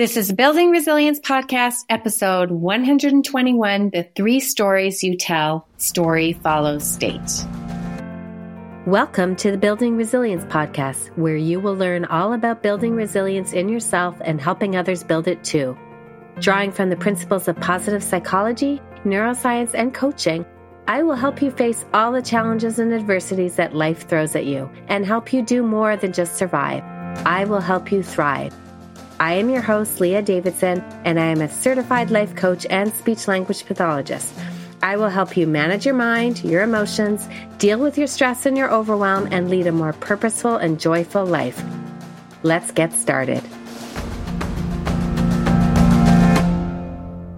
This is Building Resilience Podcast, episode 121 The Three Stories You Tell, Story Follows State. Welcome to the Building Resilience Podcast, where you will learn all about building resilience in yourself and helping others build it too. Drawing from the principles of positive psychology, neuroscience, and coaching, I will help you face all the challenges and adversities that life throws at you and help you do more than just survive. I will help you thrive. I am your host, Leah Davidson, and I am a certified life coach and speech language pathologist. I will help you manage your mind, your emotions, deal with your stress and your overwhelm, and lead a more purposeful and joyful life. Let's get started.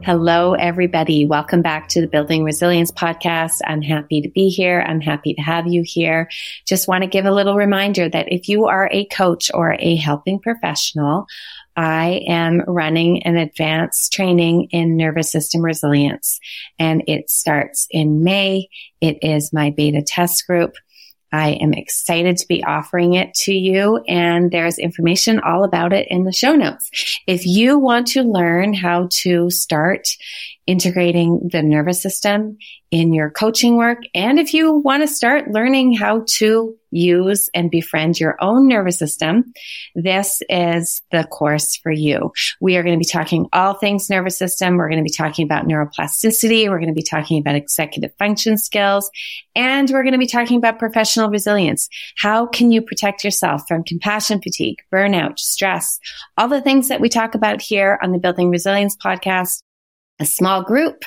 Hello, everybody. Welcome back to the Building Resilience podcast. I'm happy to be here. I'm happy to have you here. Just want to give a little reminder that if you are a coach or a helping professional, I am running an advanced training in nervous system resilience and it starts in May. It is my beta test group. I am excited to be offering it to you and there's information all about it in the show notes. If you want to learn how to start integrating the nervous system in your coaching work. And if you want to start learning how to use and befriend your own nervous system, this is the course for you. We are going to be talking all things nervous system. We're going to be talking about neuroplasticity. We're going to be talking about executive function skills and we're going to be talking about professional resilience. How can you protect yourself from compassion fatigue, burnout, stress, all the things that we talk about here on the Building Resilience podcast a small group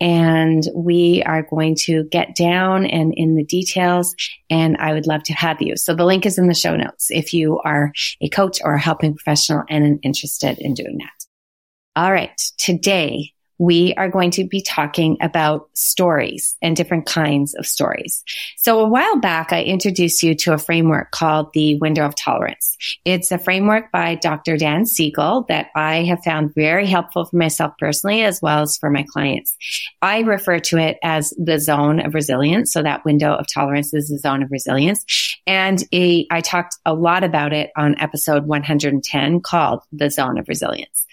and we are going to get down and in the details and I would love to have you. So the link is in the show notes if you are a coach or a helping professional and interested in doing that. All right. Today we are going to be talking about stories and different kinds of stories. So a while back, I introduced you to a framework called the window of tolerance. It's a framework by Dr. Dan Siegel that I have found very helpful for myself personally, as well as for my clients. I refer to it as the zone of resilience. So that window of tolerance is the zone of resilience. And I talked a lot about it on episode 110 called the zone of resilience.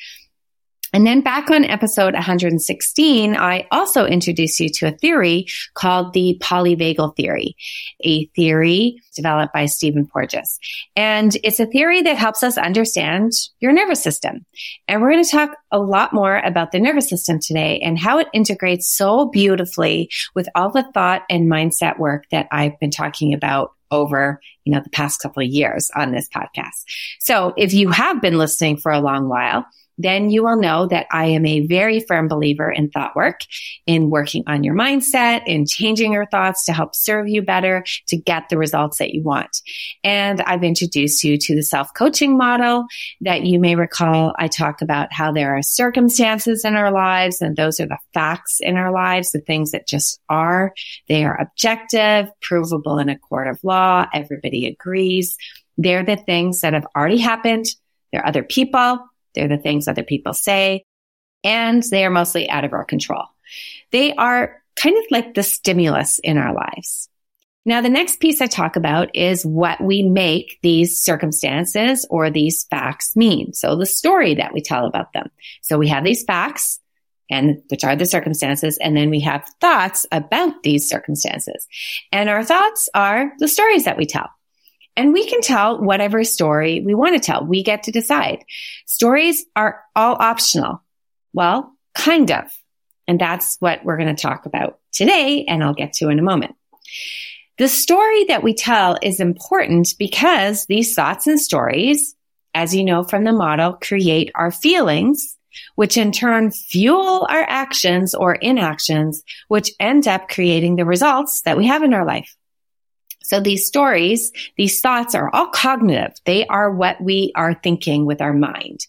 And then back on episode 116, I also introduced you to a theory called the polyvagal theory, a theory developed by Stephen Porges. And it's a theory that helps us understand your nervous system. And we're going to talk a lot more about the nervous system today and how it integrates so beautifully with all the thought and mindset work that I've been talking about over, you know, the past couple of years on this podcast. So if you have been listening for a long while, then you will know that I am a very firm believer in thought work, in working on your mindset, in changing your thoughts to help serve you better, to get the results that you want. And I've introduced you to the self coaching model that you may recall. I talk about how there are circumstances in our lives and those are the facts in our lives, the things that just are. They are objective, provable in a court of law. Everybody agrees. They're the things that have already happened. There are other people. They're the things other people say, and they are mostly out of our control. They are kind of like the stimulus in our lives. Now, the next piece I talk about is what we make these circumstances or these facts mean. So the story that we tell about them. So we have these facts and which are the circumstances. And then we have thoughts about these circumstances. And our thoughts are the stories that we tell. And we can tell whatever story we want to tell. We get to decide. Stories are all optional. Well, kind of. And that's what we're going to talk about today. And I'll get to in a moment. The story that we tell is important because these thoughts and stories, as you know from the model, create our feelings, which in turn fuel our actions or inactions, which end up creating the results that we have in our life. So these stories, these thoughts are all cognitive. They are what we are thinking with our mind.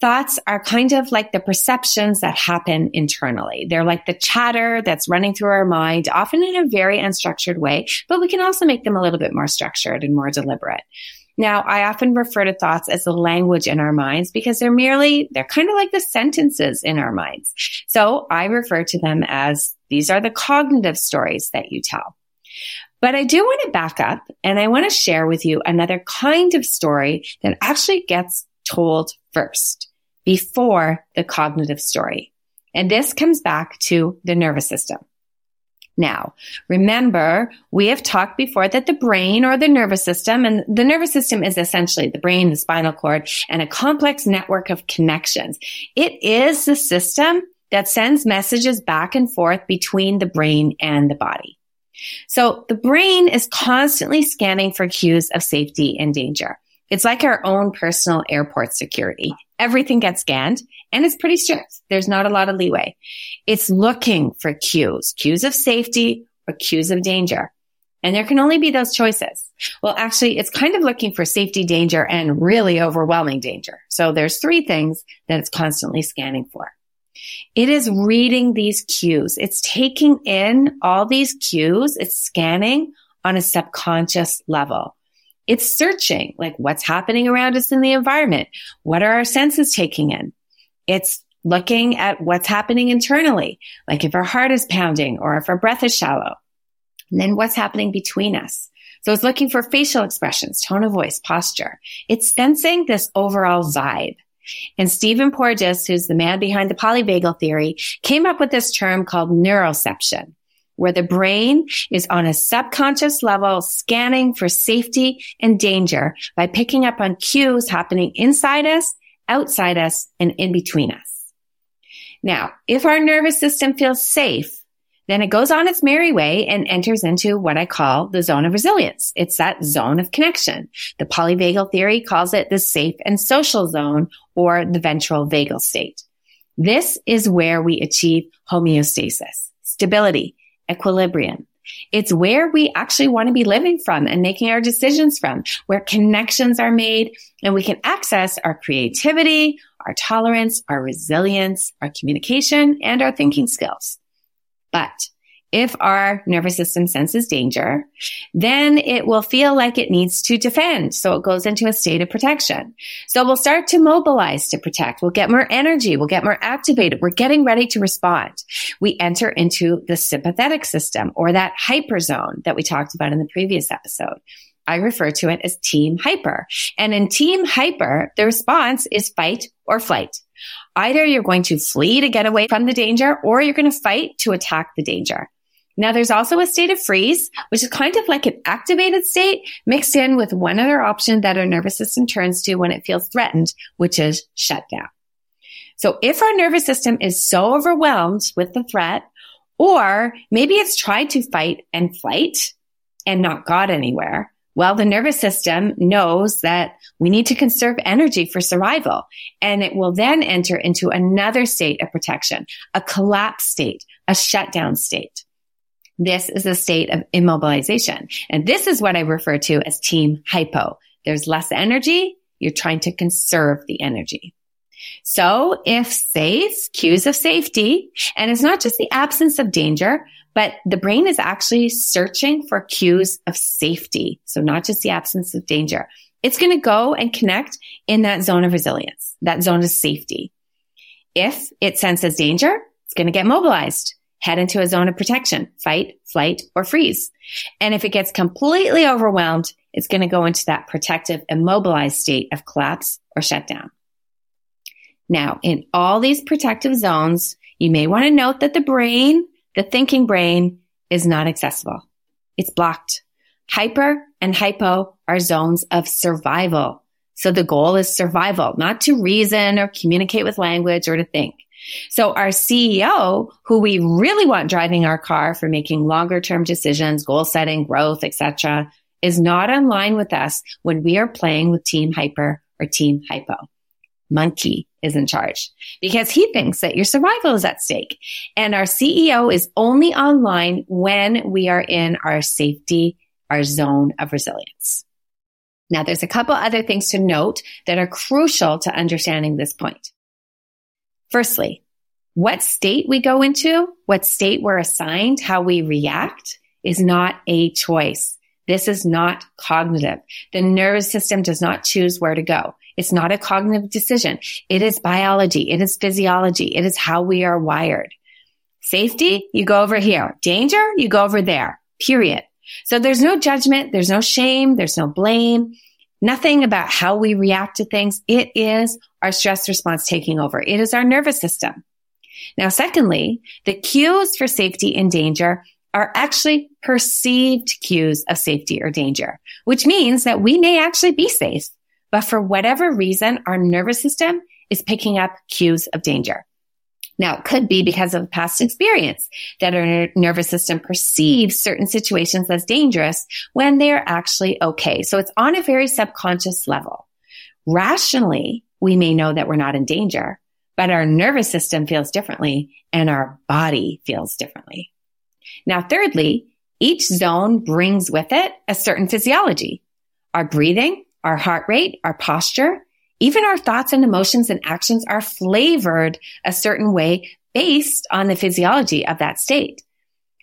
Thoughts are kind of like the perceptions that happen internally. They're like the chatter that's running through our mind, often in a very unstructured way, but we can also make them a little bit more structured and more deliberate. Now, I often refer to thoughts as the language in our minds because they're merely, they're kind of like the sentences in our minds. So I refer to them as these are the cognitive stories that you tell. But I do want to back up and I want to share with you another kind of story that actually gets told first. before the cognitive story. And this comes back to the nervous system. Now, remember, we have talked before that the brain or the nervous system, and the nervous system is essentially the brain, the spinal cord, and a complex network of connections. It is the system that sends messages back and forth between the brain and the body. So the brain is constantly scanning for cues of safety and danger. It's like our own personal airport security. Everything gets scanned and it's pretty strict. There's not a lot of leeway. It's looking for cues, cues of safety or cues of danger. And there can only be those choices. Well, actually, it's kind of looking for safety, danger, and really overwhelming danger. So there's three things that it's constantly scanning for. It is reading these cues. It's taking in all these cues. It's scanning on a subconscious level. It's searching, like what's happening around us in the environment. What are our senses taking in? It's looking at what's happening internally, like if our heart is pounding or if our breath is shallow. And then what's happening between us. So it's looking for facial expressions, tone of voice, posture. It's sensing this overall vibe. And Stephen Porges, who's the man behind the polyvagal theory, came up with this term called neuroception where the brain is on a subconscious level scanning for safety and danger by picking up on cues happening inside us, outside us, and in between us. Now, if our nervous system feels safe, then it goes on its merry way and enters into what I call the zone of resilience. It's that zone of connection. The polyvagal theory calls it the safe and social zone or the ventral vagal state. This is where we achieve homeostasis, stability, equilibrium. It's where we actually want to be living from and making our decisions from, where connections are made and we can access our creativity, our tolerance, our resilience, our communication, and our thinking skills. But if our nervous system senses danger, then it will feel like it needs to defend. So it goes into a state of protection. So we'll start to mobilize to protect. We'll get more energy. We'll get more activated. We're getting ready to respond. We enter into the sympathetic system or that hyper zone that we talked about in the previous episode. I refer to it as team hyper. And in team hyper, the response is fight or flight. Either you're going to flee to get away from the danger or you're going to fight to attack the danger. Now there's also a state of freeze, which is kind of like an activated state mixed in with one other option that our nervous system turns to when it feels threatened, which is shutdown. So if our nervous system is so overwhelmed with the threat, or maybe it's tried to fight and flight and not got anywhere, well, the nervous system knows that we need to conserve energy for survival and it will then enter into another state of protection, a collapse state, a shutdown state. This is a state of immobilization. And this is what I refer to as team hypo. There's less energy. You're trying to conserve the energy. So if safe, cues of safety, and it's not just the absence of danger, but the brain is actually searching for cues of safety. So not just the absence of danger. It's going to go and connect in that zone of resilience, that zone of safety. If it senses danger, it's going to get mobilized head into a zone of protection, fight, flight, or freeze. And if it gets completely overwhelmed, it's going to go into that protective immobilized state of collapse or shutdown. Now, in all these protective zones, you may want to note that the brain, the thinking brain, is not accessible. It's blocked. Hyper and hypo are zones of survival. So the goal is survival, not to reason or communicate with language or to think. So our CEO, who we really want driving our car for making longer term decisions, goal setting, growth, etc., is not in line with us when we are playing with team hyper or team hypo. Monkey is in charge because he thinks that your survival is at stake. And our CEO is only online when we are in our safety, our zone of resilience. Now, there's a couple other things to note that are crucial to understanding this point. Firstly, what state we go into, what state we're assigned, how we react is not a choice. This is not cognitive. The nervous system does not choose where to go. It's not a cognitive decision. It is biology. It is physiology. It is how we are wired. Safety, you go over here. Danger, you go over there. Period. So there's no judgment. There's no shame. There's no blame. Nothing about how we react to things. It is our stress response taking over. It is our nervous system. Now, secondly, the cues for safety and danger are actually perceived cues of safety or danger, which means that we may actually be safe, but for whatever reason, our nervous system is picking up cues of danger. Now, it could be because of past experience that our nervous system perceives certain situations as dangerous when they're actually okay. So it's on a very subconscious level. Rationally, we may know that we're not in danger, but our nervous system feels differently and our body feels differently. Now, thirdly, each zone brings with it a certain physiology. Our breathing, our heart rate, our posture, even our thoughts and emotions and actions are flavored a certain way based on the physiology of that state.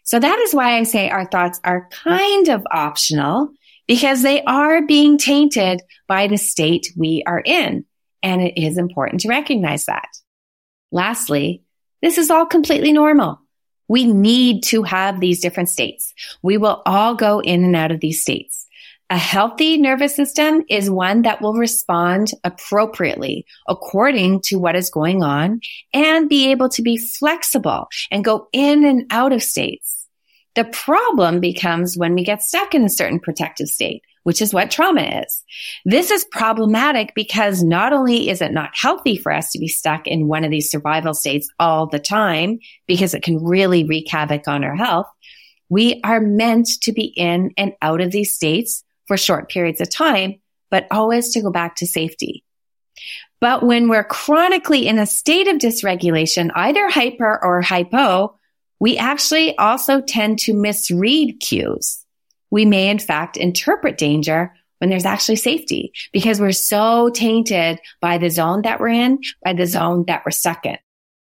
So that is why I say our thoughts are kind of optional because they are being tainted by the state we are in. And it is important to recognize that. Lastly, this is all completely normal. We need to have these different states. We will all go in and out of these states. A healthy nervous system is one that will respond appropriately according to what is going on and be able to be flexible and go in and out of states. The problem becomes when we get stuck in a certain protective state which is what trauma is. This is problematic because not only is it not healthy for us to be stuck in one of these survival states all the time, because it can really wreak havoc on our health, we are meant to be in and out of these states for short periods of time, but always to go back to safety. But when we're chronically in a state of dysregulation, either hyper or hypo, we actually also tend to misread cues we may in fact interpret danger when there's actually safety because we're so tainted by the zone that we're in, by the zone that we're stuck in.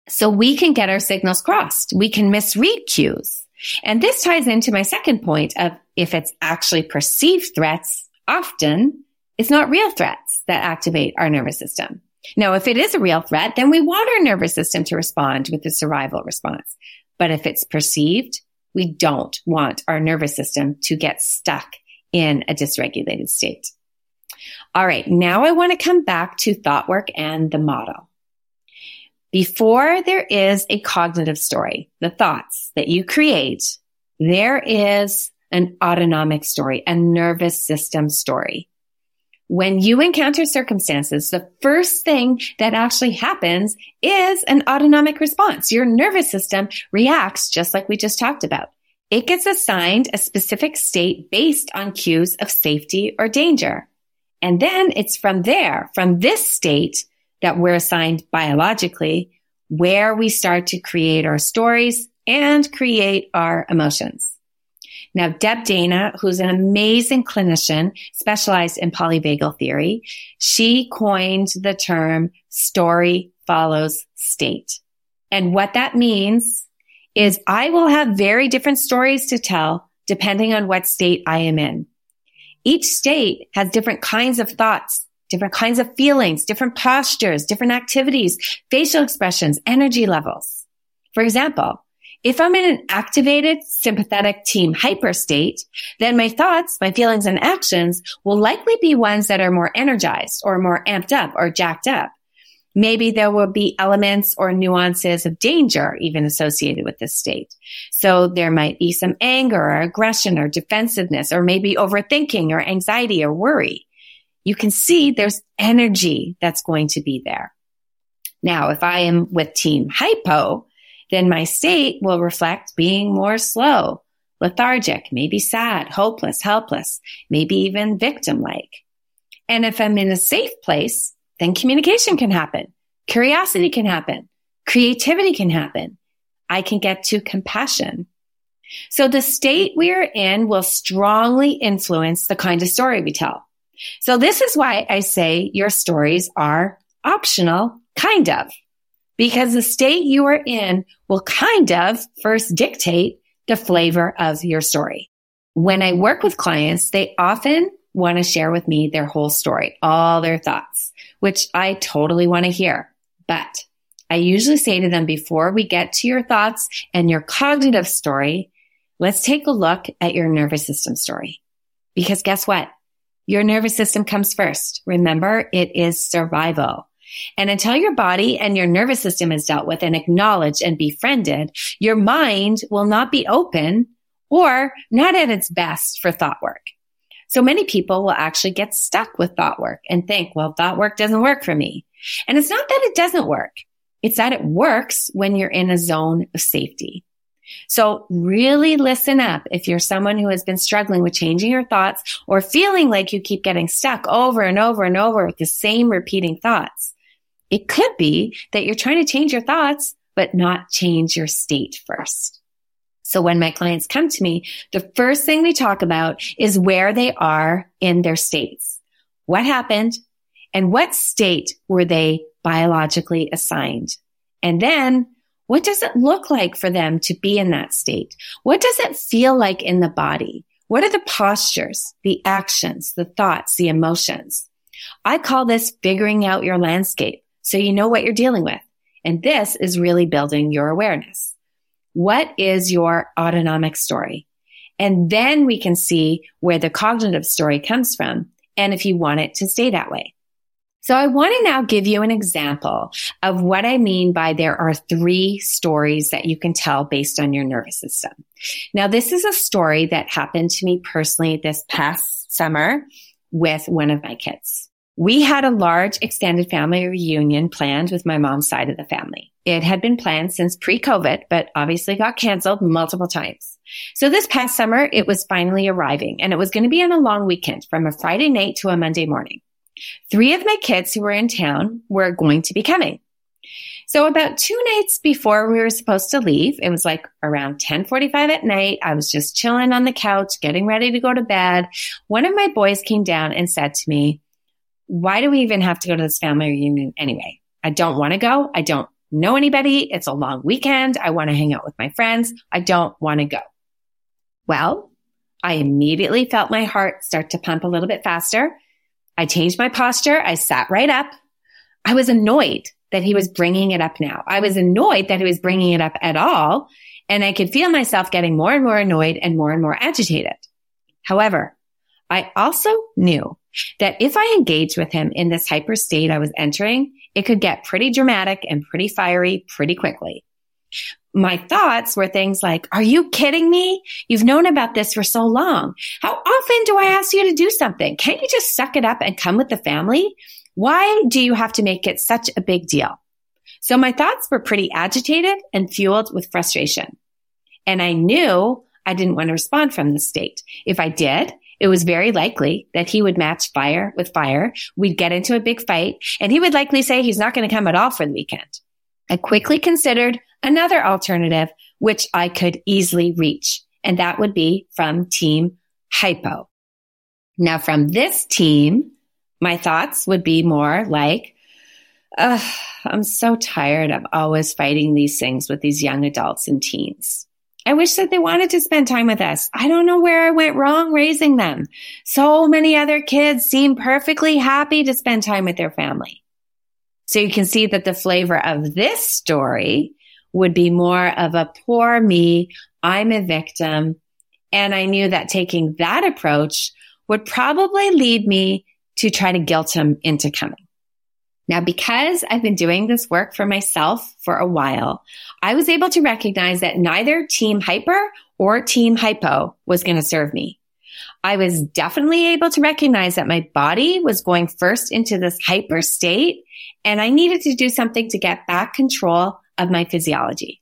So we can get our signals crossed. We can misread cues. And this ties into my second point of if it's actually perceived threats, often it's not real threats that activate our nervous system. Now, if it is a real threat, then we want our nervous system to respond with the survival response. But if it's perceived, we don't want our nervous system to get stuck in a dysregulated state. All right. Now I want to come back to thought work and the model. Before there is a cognitive story, the thoughts that you create, there is an autonomic story, a nervous system story. When you encounter circumstances, the first thing that actually happens is an autonomic response. Your nervous system reacts just like we just talked about. It gets assigned a specific state based on cues of safety or danger. And then it's from there, from this state that we're assigned biologically, where we start to create our stories and create our emotions. Now, Deb Dana, who's an amazing clinician specialized in polyvagal theory, she coined the term story follows state. And what that means is I will have very different stories to tell depending on what state I am in. Each state has different kinds of thoughts, different kinds of feelings, different postures, different activities, facial expressions, energy levels. For example, if I'm in an activated sympathetic team hyper state, then my thoughts, my feelings and actions will likely be ones that are more energized or more amped up or jacked up. Maybe there will be elements or nuances of danger even associated with this state. So there might be some anger or aggression or defensiveness or maybe overthinking or anxiety or worry. You can see there's energy that's going to be there. Now, if I am with team hypo, then my state will reflect being more slow, lethargic, maybe sad, hopeless, helpless, maybe even victim like. And if I'm in a safe place, then communication can happen. Curiosity can happen. Creativity can happen. I can get to compassion. So the state we are in will strongly influence the kind of story we tell. So this is why I say your stories are optional, kind of because the state you are in will kind of first dictate the flavor of your story. When I work with clients, they often want to share with me their whole story, all their thoughts, which I totally want to hear. But I usually say to them before we get to your thoughts and your cognitive story, let's take a look at your nervous system story. Because guess what? Your nervous system comes first. Remember, it is survival. And until your body and your nervous system is dealt with and acknowledged and befriended, your mind will not be open or not at its best for thought work. So many people will actually get stuck with thought work and think, well, thought work doesn't work for me. And it's not that it doesn't work. It's that it works when you're in a zone of safety. So really listen up if you're someone who has been struggling with changing your thoughts or feeling like you keep getting stuck over and over and over with the same repeating thoughts. It could be that you're trying to change your thoughts, but not change your state first. So when my clients come to me, the first thing we talk about is where they are in their states. What happened and what state were they biologically assigned? And then what does it look like for them to be in that state? What does it feel like in the body? What are the postures, the actions, the thoughts, the emotions? I call this figuring out your landscape so you know what you're dealing with. And this is really building your awareness. What is your autonomic story? And then we can see where the cognitive story comes from and if you want it to stay that way. So I want to now give you an example of what I mean by there are three stories that you can tell based on your nervous system. Now, this is a story that happened to me personally this past summer with one of my kids. We had a large extended family reunion planned with my mom's side of the family. It had been planned since pre-COVID, but obviously got canceled multiple times. So this past summer, it was finally arriving and it was going to be on a long weekend from a Friday night to a Monday morning. Three of my kids who were in town were going to be coming. So about two nights before we were supposed to leave, it was like around 1045 at night. I was just chilling on the couch, getting ready to go to bed. One of my boys came down and said to me, why do we even have to go to this family reunion anyway? I don't want to go. I don't know anybody. It's a long weekend. I want to hang out with my friends. I don't want to go. Well, I immediately felt my heart start to pump a little bit faster. I changed my posture. I sat right up. I was annoyed that he was bringing it up now. I was annoyed that he was bringing it up at all. And I could feel myself getting more and more annoyed and more and more agitated. However, I also knew that if I engaged with him in this hyper state I was entering, it could get pretty dramatic and pretty fiery pretty quickly my thoughts were things like, are you kidding me? You've known about this for so long. How often do I ask you to do something? Can't you just suck it up and come with the family? Why do you have to make it such a big deal? So my thoughts were pretty agitated and fueled with frustration. And I knew I didn't want to respond from the state. If I did, it was very likely that he would match fire with fire. We'd get into a big fight and he would likely say he's not going to come at all for the weekend. I quickly considered another alternative, which I could easily reach. And that would be from team hypo. Now from this team, my thoughts would be more like, I'm so tired of always fighting these things with these young adults and teens. I wish that they wanted to spend time with us. I don't know where I went wrong raising them. So many other kids seem perfectly happy to spend time with their family. So you can see that the flavor of this story would be more of a poor me. I'm a victim. And I knew that taking that approach would probably lead me to try to guilt him into coming. Now, because I've been doing this work for myself for a while, I was able to recognize that neither team hyper or team hypo was going to serve me. I was definitely able to recognize that my body was going first into this hyper state and I needed to do something to get back control of my physiology.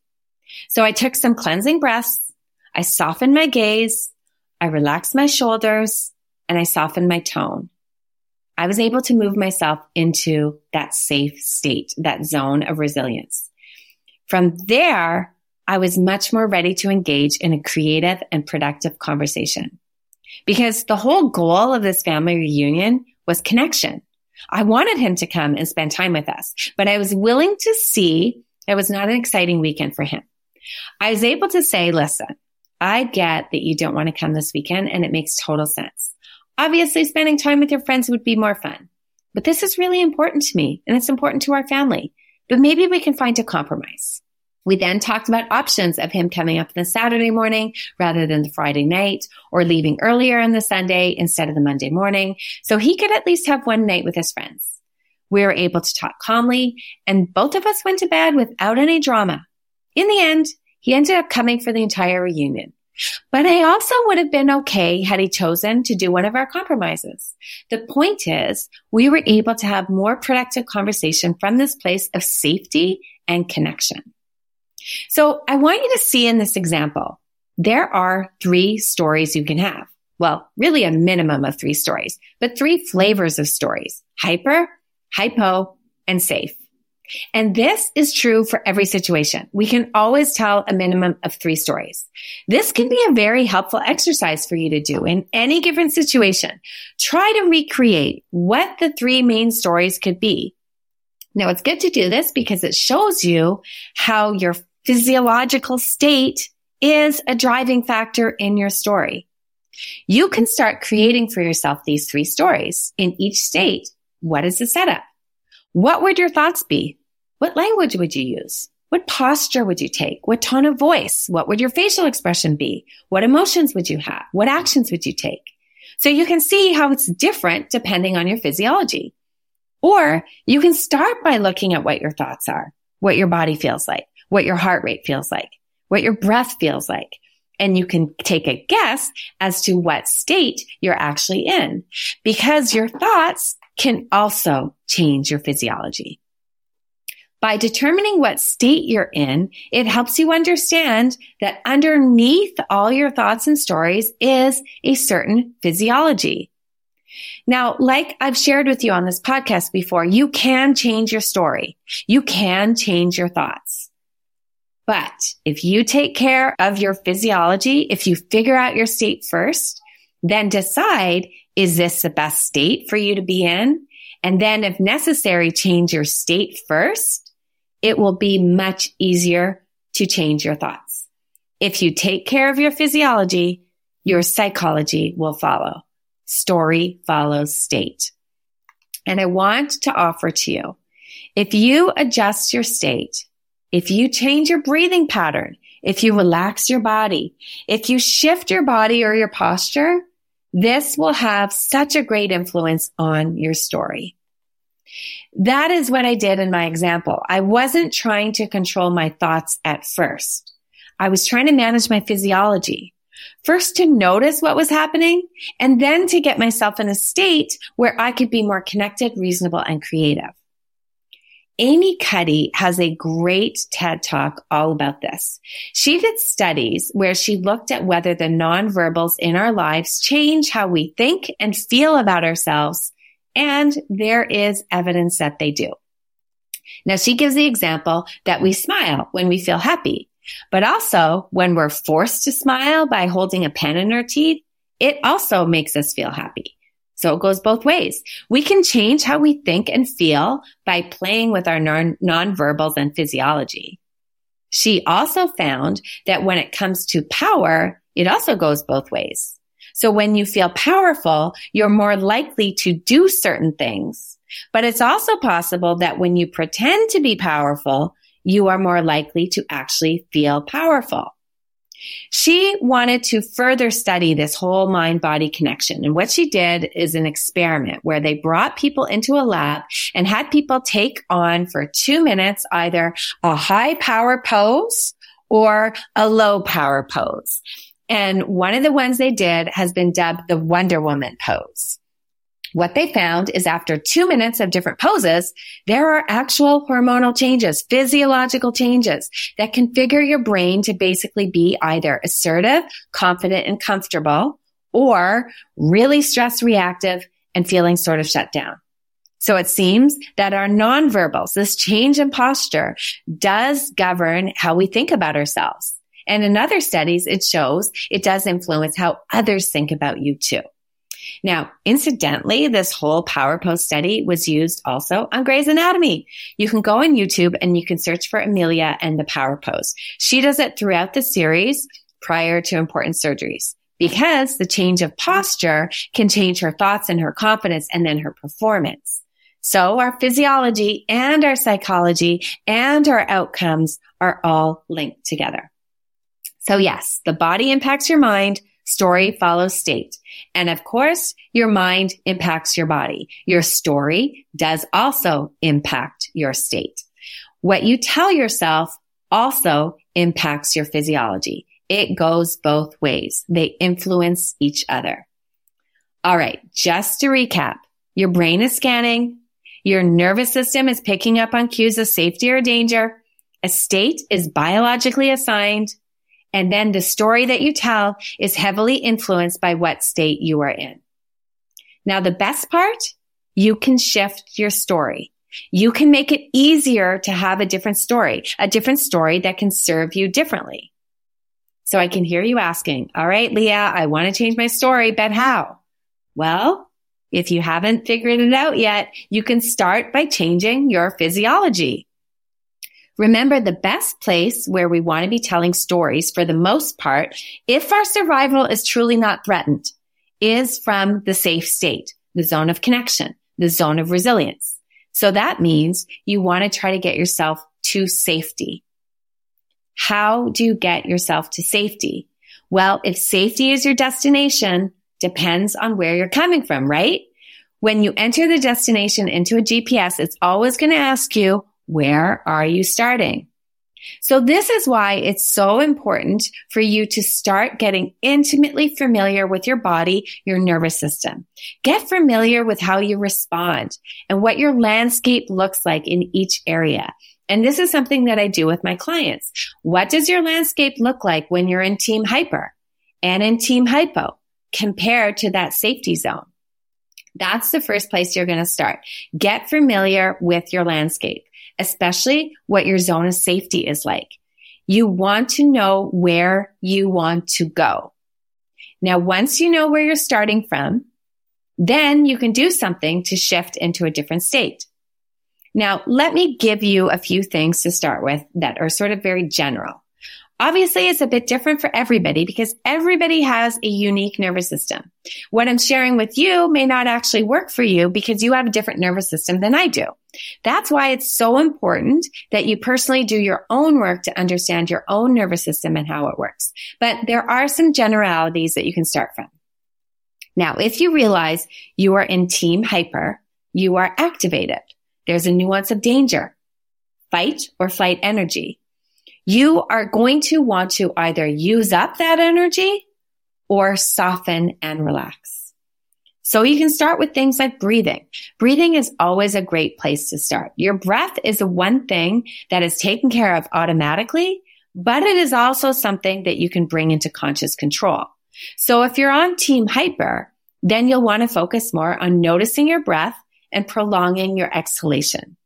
So I took some cleansing breaths. I softened my gaze. I relaxed my shoulders and I softened my tone. I was able to move myself into that safe state, that zone of resilience. From there, I was much more ready to engage in a creative and productive conversation because the whole goal of this family reunion was connection. I wanted him to come and spend time with us, but I was willing to see it was not an exciting weekend for him. I was able to say, listen, I get that you don't want to come this weekend and it makes total sense. Obviously, spending time with your friends would be more fun, but this is really important to me and it's important to our family. But maybe we can find a compromise. We then talked about options of him coming up on the Saturday morning rather than the Friday night or leaving earlier on the Sunday instead of the Monday morning. So he could at least have one night with his friends. We were able to talk calmly and both of us went to bed without any drama. In the end, he ended up coming for the entire reunion. But I also would have been okay had he chosen to do one of our compromises. The point is, we were able to have more productive conversation from this place of safety and connection. So I want you to see in this example, there are three stories you can have. Well, really a minimum of three stories, but three flavors of stories, hyper, hypo, and safe. And this is true for every situation. We can always tell a minimum of three stories. This can be a very helpful exercise for you to do in any given situation. Try to recreate what the three main stories could be. Now it's good to do this because it shows you how your physiological state is a driving factor in your story. You can start creating for yourself these three stories in each state. What is the setup? What would your thoughts be? What language would you use? What posture would you take? What tone of voice? What would your facial expression be? What emotions would you have? What actions would you take? So you can see how it's different depending on your physiology. Or you can start by looking at what your thoughts are, what your body feels like what your heart rate feels like, what your breath feels like. And you can take a guess as to what state you're actually in because your thoughts can also change your physiology. By determining what state you're in, it helps you understand that underneath all your thoughts and stories is a certain physiology. Now, like I've shared with you on this podcast before, you can change your story. You can change your thoughts. But if you take care of your physiology, if you figure out your state first, then decide, is this the best state for you to be in? And then if necessary, change your state first. It will be much easier to change your thoughts. If you take care of your physiology, your psychology will follow. Story follows state. And I want to offer to you, if you adjust your state, if you change your breathing pattern, if you relax your body, if you shift your body or your posture, this will have such a great influence on your story. That is what I did in my example. I wasn't trying to control my thoughts at first. I was trying to manage my physiology. First to notice what was happening and then to get myself in a state where I could be more connected, reasonable, and creative. Amy Cuddy has a great TED talk all about this. She did studies where she looked at whether the nonverbals in our lives change how we think and feel about ourselves. And there is evidence that they do. Now she gives the example that we smile when we feel happy, but also when we're forced to smile by holding a pen in our teeth, it also makes us feel happy. So it goes both ways. We can change how we think and feel by playing with our non- nonverbals and physiology. She also found that when it comes to power, it also goes both ways. So when you feel powerful, you're more likely to do certain things. But it's also possible that when you pretend to be powerful, you are more likely to actually feel powerful. She wanted to further study this whole mind body connection. And what she did is an experiment where they brought people into a lab and had people take on for two minutes either a high power pose or a low power pose. And one of the ones they did has been dubbed the Wonder Woman pose. What they found is after two minutes of different poses, there are actual hormonal changes, physiological changes that configure your brain to basically be either assertive, confident, and comfortable, or really stress reactive and feeling sort of shut down. So it seems that our nonverbals, this change in posture does govern how we think about ourselves. And in other studies, it shows it does influence how others think about you too. Now, incidentally, this whole power pose study was used also on Grey's Anatomy. You can go on YouTube and you can search for Amelia and the power pose. She does it throughout the series prior to important surgeries because the change of posture can change her thoughts and her confidence and then her performance. So our physiology and our psychology and our outcomes are all linked together. So yes, the body impacts your mind. Story follows state. And of course, your mind impacts your body. Your story does also impact your state. What you tell yourself also impacts your physiology. It goes both ways. They influence each other. All right. Just to recap, your brain is scanning. Your nervous system is picking up on cues of safety or danger. A state is biologically assigned. And then the story that you tell is heavily influenced by what state you are in. Now, the best part, you can shift your story. You can make it easier to have a different story, a different story that can serve you differently. So I can hear you asking, all right, Leah, I want to change my story, but how? Well, if you haven't figured it out yet, you can start by changing your physiology. Remember the best place where we want to be telling stories for the most part, if our survival is truly not threatened, is from the safe state, the zone of connection, the zone of resilience. So that means you want to try to get yourself to safety. How do you get yourself to safety? Well, if safety is your destination, depends on where you're coming from, right? When you enter the destination into a GPS, it's always going to ask you, where are you starting? So this is why it's so important for you to start getting intimately familiar with your body, your nervous system. Get familiar with how you respond and what your landscape looks like in each area. And this is something that I do with my clients. What does your landscape look like when you're in team hyper and in team hypo compared to that safety zone? That's the first place you're going to start. Get familiar with your landscape especially what your zone of safety is like. You want to know where you want to go. Now, once you know where you're starting from, then you can do something to shift into a different state. Now, let me give you a few things to start with that are sort of very general. Obviously, it's a bit different for everybody because everybody has a unique nervous system. What I'm sharing with you may not actually work for you because you have a different nervous system than I do. That's why it's so important that you personally do your own work to understand your own nervous system and how it works. But there are some generalities that you can start from. Now, if you realize you are in team hyper, you are activated. There's a nuance of danger, fight or flight energy you are going to want to either use up that energy or soften and relax. So you can start with things like breathing. Breathing is always a great place to start. Your breath is the one thing that is taken care of automatically, but it is also something that you can bring into conscious control. So if you're on team hyper, then you'll want to focus more on noticing your breath and prolonging your exhalation.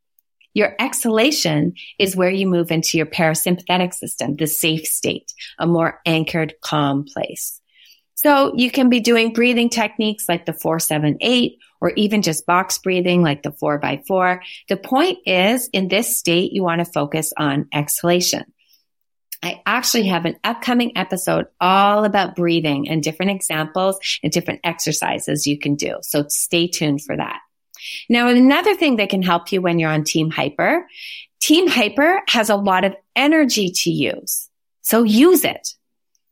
Your exhalation is where you move into your parasympathetic system, the safe state, a more anchored, calm place. So you can be doing breathing techniques like the 478 or even just box breathing like the 4 by 4 The point is in this state, you want to focus on exhalation. I actually have an upcoming episode all about breathing and different examples and different exercises you can do. So stay tuned for that. Now, another thing that can help you when you're on Team Hyper, Team Hyper has a lot of energy to use. So use it.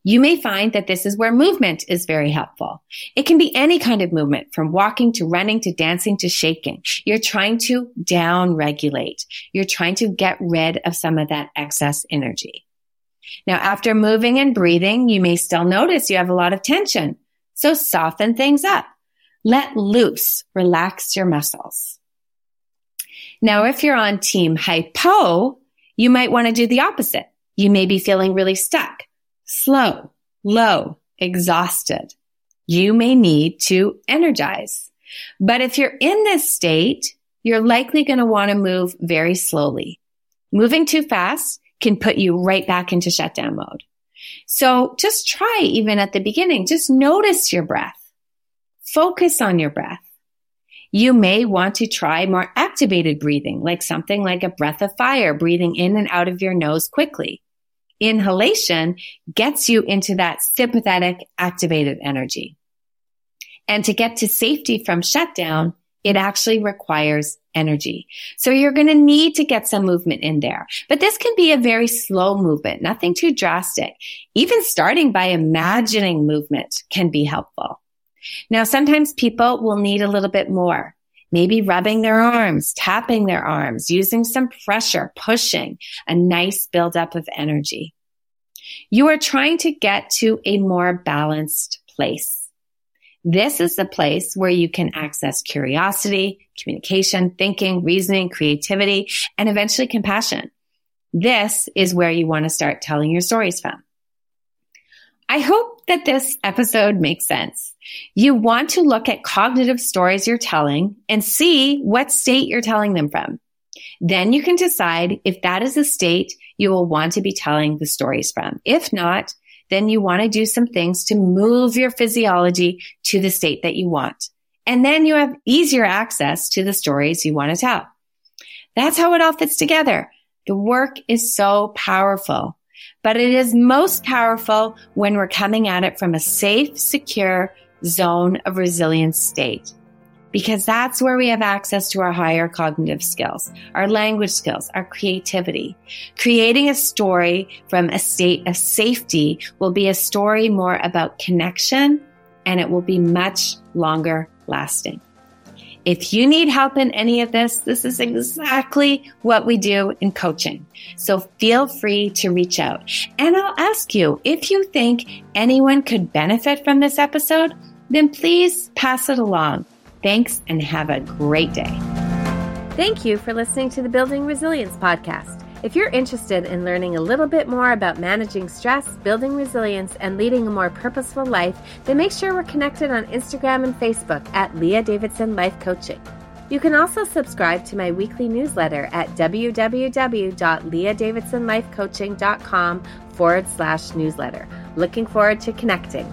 You may find that this is where movement is very helpful. It can be any kind of movement from walking to running to dancing to shaking. You're trying to down regulate. You're trying to get rid of some of that excess energy. Now, after moving and breathing, you may still notice you have a lot of tension. So soften things up. Let loose, relax your muscles. Now, if you're on team hypo, you might want to do the opposite. You may be feeling really stuck, slow, low, exhausted. You may need to energize. But if you're in this state, you're likely going to want to move very slowly. Moving too fast can put you right back into shutdown mode. So just try even at the beginning, just notice your breath. Focus on your breath. You may want to try more activated breathing, like something like a breath of fire, breathing in and out of your nose quickly. Inhalation gets you into that sympathetic activated energy. And to get to safety from shutdown, it actually requires energy. So you're going to need to get some movement in there. But this can be a very slow movement, nothing too drastic. Even starting by imagining movement can be helpful. Now, sometimes people will need a little bit more. Maybe rubbing their arms, tapping their arms, using some pressure, pushing a nice buildup of energy. You are trying to get to a more balanced place. This is the place where you can access curiosity, communication, thinking, reasoning, creativity, and eventually compassion. This is where you want to start telling your stories from. I hope that this episode makes sense. You want to look at cognitive stories you're telling and see what state you're telling them from. Then you can decide if that is a state you will want to be telling the stories from. If not, then you want to do some things to move your physiology to the state that you want. And then you have easier access to the stories you want to tell. That's how it all fits together. The work is so powerful, but it is most powerful when we're coming at it from a safe, secure zone of resilience state because that's where we have access to our higher cognitive skills, our language skills, our creativity. Creating a story from a state of safety will be a story more about connection and it will be much longer lasting. If you need help in any of this, this is exactly what we do in coaching. So feel free to reach out. And I'll ask you if you think anyone could benefit from this episode, then please pass it along. Thanks and have a great day. Thank you for listening to the Building Resilience podcast. If you're interested in learning a little bit more about managing stress, building resilience, and leading a more purposeful life, then make sure we're connected on Instagram and Facebook at Leah Davidson Life Coaching. You can also subscribe to my weekly newsletter at www.leahdavidsonlifecoaching.com forward slash newsletter. Looking forward to connecting.